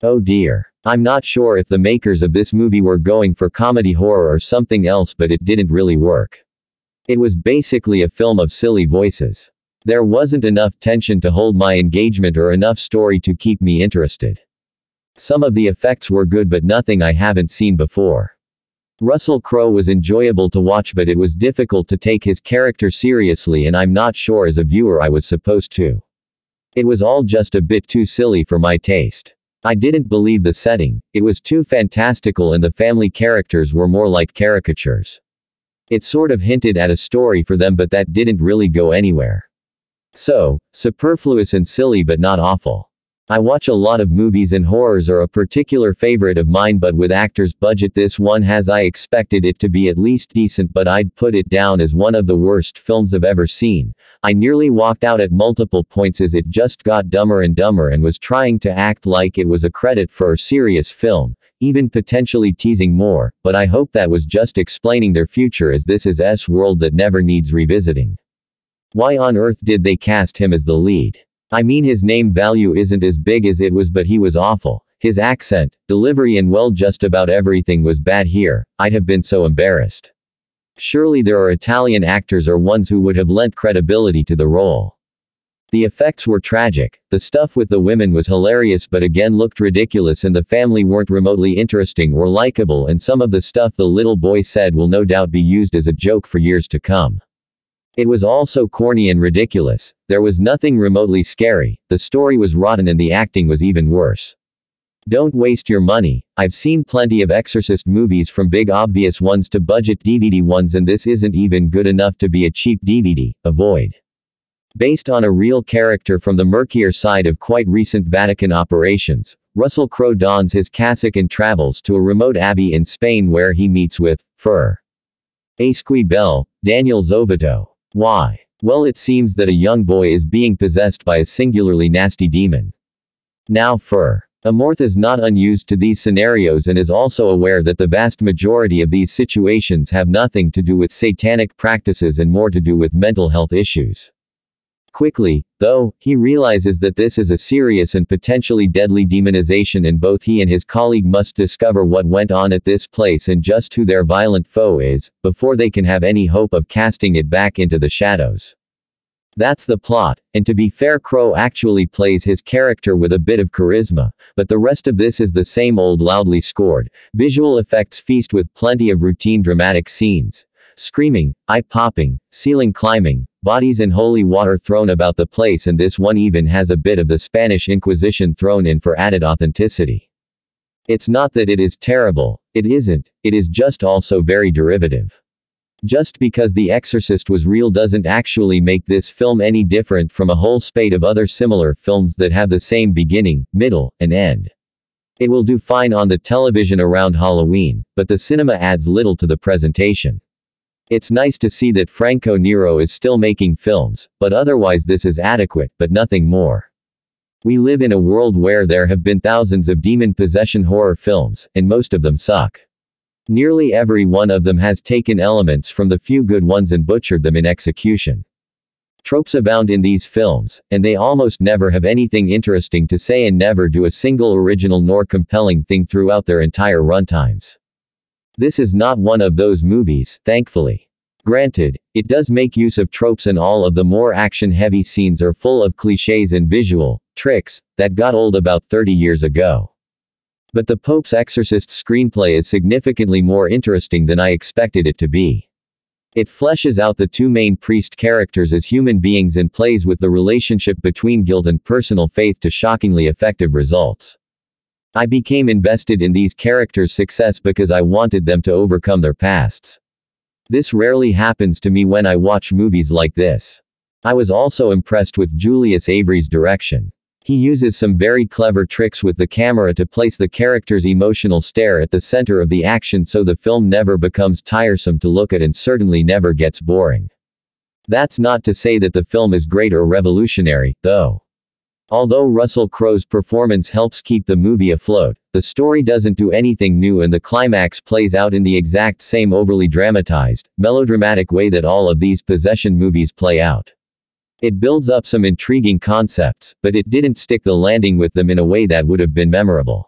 Oh dear. I'm not sure if the makers of this movie were going for comedy horror or something else, but it didn't really work. It was basically a film of silly voices. There wasn't enough tension to hold my engagement or enough story to keep me interested. Some of the effects were good, but nothing I haven't seen before. Russell Crowe was enjoyable to watch, but it was difficult to take his character seriously, and I'm not sure as a viewer I was supposed to. It was all just a bit too silly for my taste. I didn't believe the setting, it was too fantastical, and the family characters were more like caricatures. It sort of hinted at a story for them, but that didn't really go anywhere. So, superfluous and silly, but not awful. I watch a lot of movies and horrors are a particular favorite of mine but with actors budget this one has I expected it to be at least decent but I'd put it down as one of the worst films I've ever seen. I nearly walked out at multiple points as it just got dumber and dumber and was trying to act like it was a credit for a serious film, even potentially teasing more, but I hope that was just explaining their future as this is S world that never needs revisiting. Why on earth did they cast him as the lead? I mean his name value isn't as big as it was but he was awful. His accent, delivery and well just about everything was bad here, I'd have been so embarrassed. Surely there are Italian actors or ones who would have lent credibility to the role. The effects were tragic, the stuff with the women was hilarious but again looked ridiculous and the family weren't remotely interesting or likable and some of the stuff the little boy said will no doubt be used as a joke for years to come. It was all so corny and ridiculous, there was nothing remotely scary, the story was rotten and the acting was even worse. Don't waste your money, I've seen plenty of Exorcist movies from big obvious ones to budget DVD ones and this isn't even good enough to be a cheap DVD, avoid. Based on a real character from the murkier side of quite recent Vatican operations, Russell Crowe dons his cassock and travels to a remote abbey in Spain where he meets with, Fur. Esquibel, Daniel Zovatto. Why? Well, it seems that a young boy is being possessed by a singularly nasty demon. Now, Fur. Amorth is not unused to these scenarios and is also aware that the vast majority of these situations have nothing to do with satanic practices and more to do with mental health issues. Quickly, though, he realizes that this is a serious and potentially deadly demonization and both he and his colleague must discover what went on at this place and just who their violent foe is, before they can have any hope of casting it back into the shadows. That's the plot, and to be fair Crowe actually plays his character with a bit of charisma, but the rest of this is the same old loudly scored, visual effects feast with plenty of routine dramatic scenes. Screaming, eye-popping, ceiling climbing, bodies in holy water thrown about the place and this one even has a bit of the Spanish Inquisition thrown in for added authenticity. It's not that it is terrible, it isn't, it is just also very derivative. Just because The Exorcist was real doesn't actually make this film any different from a whole spate of other similar films that have the same beginning, middle, and end. It will do fine on the television around Halloween, but the cinema adds little to the presentation. It's nice to see that Franco Nero is still making films, but otherwise this is adequate, but nothing more. We live in a world where there have been thousands of demon possession horror films, and most of them suck. Nearly every one of them has taken elements from the few good ones and butchered them in execution. Tropes abound in these films, and they almost never have anything interesting to say and never do a single original nor compelling thing throughout their entire runtimes. This is not one of those movies, thankfully. Granted, it does make use of tropes and all of the more action-heavy scenes are full of cliches and visual tricks that got old about 30 years ago. But the Pope's Exorcist screenplay is significantly more interesting than I expected it to be. It fleshes out the two main priest characters as human beings and plays with the relationship between guilt and personal faith to shockingly effective results. I became invested in these characters' success because I wanted them to overcome their pasts. This rarely happens to me when I watch movies like this. I was also impressed with Julius Avery's direction. He uses some very clever tricks with the camera to place the character's emotional stare at the center of the action so the film never becomes tiresome to look at and certainly never gets boring. That's not to say that the film is great or revolutionary, though. Although Russell Crowe's performance helps keep the movie afloat, the story doesn't do anything new and the climax plays out in the exact same overly dramatized, melodramatic way that all of these possession movies play out. It builds up some intriguing concepts, but it didn't stick the landing with them in a way that would have been memorable.